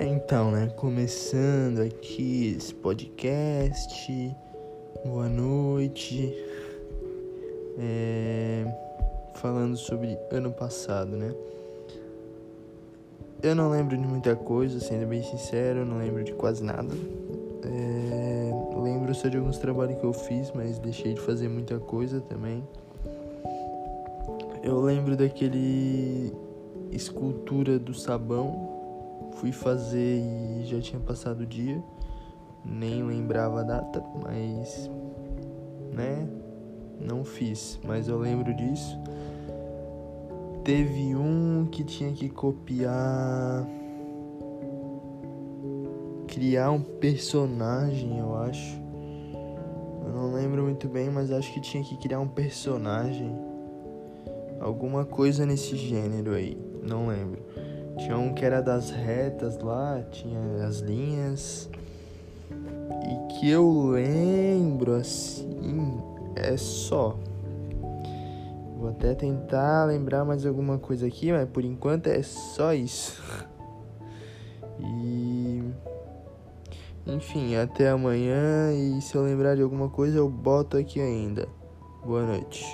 Então, né, começando aqui esse podcast, boa noite, é, falando sobre ano passado, né? Eu não lembro de muita coisa, sendo bem sincero, eu não lembro de quase nada. É, lembro só de alguns trabalhos que eu fiz, mas deixei de fazer muita coisa também. Eu lembro daquele escultura do sabão fui fazer e já tinha passado o dia, nem lembrava a data, mas né, não fiz, mas eu lembro disso. Teve um que tinha que copiar criar um personagem, eu acho. Eu não lembro muito bem, mas acho que tinha que criar um personagem. Alguma coisa nesse gênero aí, não lembro. Tinha um que era das retas lá, tinha as linhas. E que eu lembro assim, é só. Vou até tentar lembrar mais alguma coisa aqui, mas por enquanto é só isso. E enfim, até amanhã e se eu lembrar de alguma coisa eu boto aqui ainda. Boa noite.